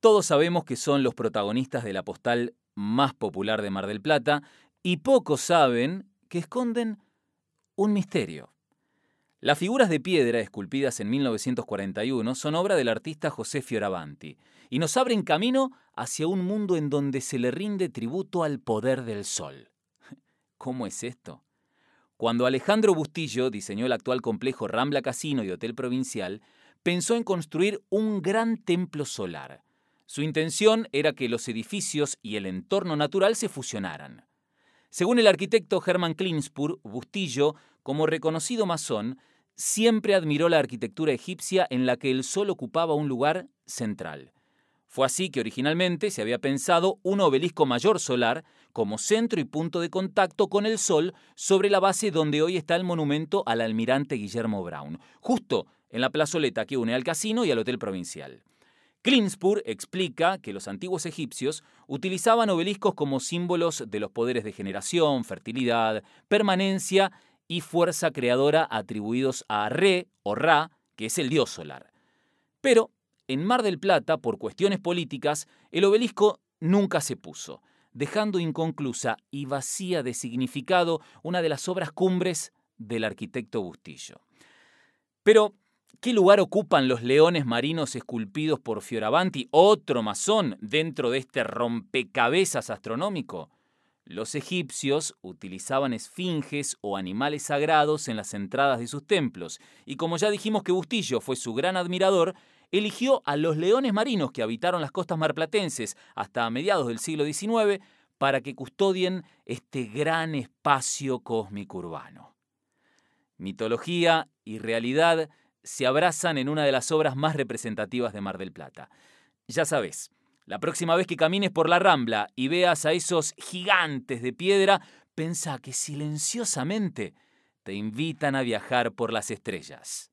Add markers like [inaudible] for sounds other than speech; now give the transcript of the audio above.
Todos sabemos que son los protagonistas de la postal más popular de Mar del Plata y pocos saben que esconden un misterio. Las figuras de piedra esculpidas en 1941 son obra del artista José Fioravanti y nos abren camino hacia un mundo en donde se le rinde tributo al poder del sol. [laughs] ¿Cómo es esto? Cuando Alejandro Bustillo diseñó el actual complejo Rambla Casino y Hotel Provincial, pensó en construir un gran templo solar. Su intención era que los edificios y el entorno natural se fusionaran. Según el arquitecto Hermann Klingspur, Bustillo, como reconocido masón, siempre admiró la arquitectura egipcia en la que el sol ocupaba un lugar central. Fue así que originalmente se había pensado un obelisco mayor solar como centro y punto de contacto con el Sol sobre la base donde hoy está el monumento al almirante Guillermo Brown, justo en la plazoleta que une al casino y al Hotel Provincial. Klingspur explica que los antiguos egipcios utilizaban obeliscos como símbolos de los poderes de generación, fertilidad, permanencia y fuerza creadora atribuidos a Re o Ra, que es el dios solar. Pero en Mar del Plata, por cuestiones políticas, el obelisco nunca se puso, dejando inconclusa y vacía de significado una de las obras cumbres del arquitecto Bustillo. Pero, ¿qué lugar ocupan los leones marinos esculpidos por Fioravanti, otro masón, dentro de este rompecabezas astronómico? Los egipcios utilizaban esfinges o animales sagrados en las entradas de sus templos, y como ya dijimos que Bustillo fue su gran admirador, eligió a los leones marinos que habitaron las costas marplatenses hasta mediados del siglo XIX para que custodien este gran espacio cósmico urbano. Mitología y realidad se abrazan en una de las obras más representativas de Mar del Plata. Ya sabes, la próxima vez que camines por la Rambla y veas a esos gigantes de piedra, pensa que silenciosamente te invitan a viajar por las estrellas.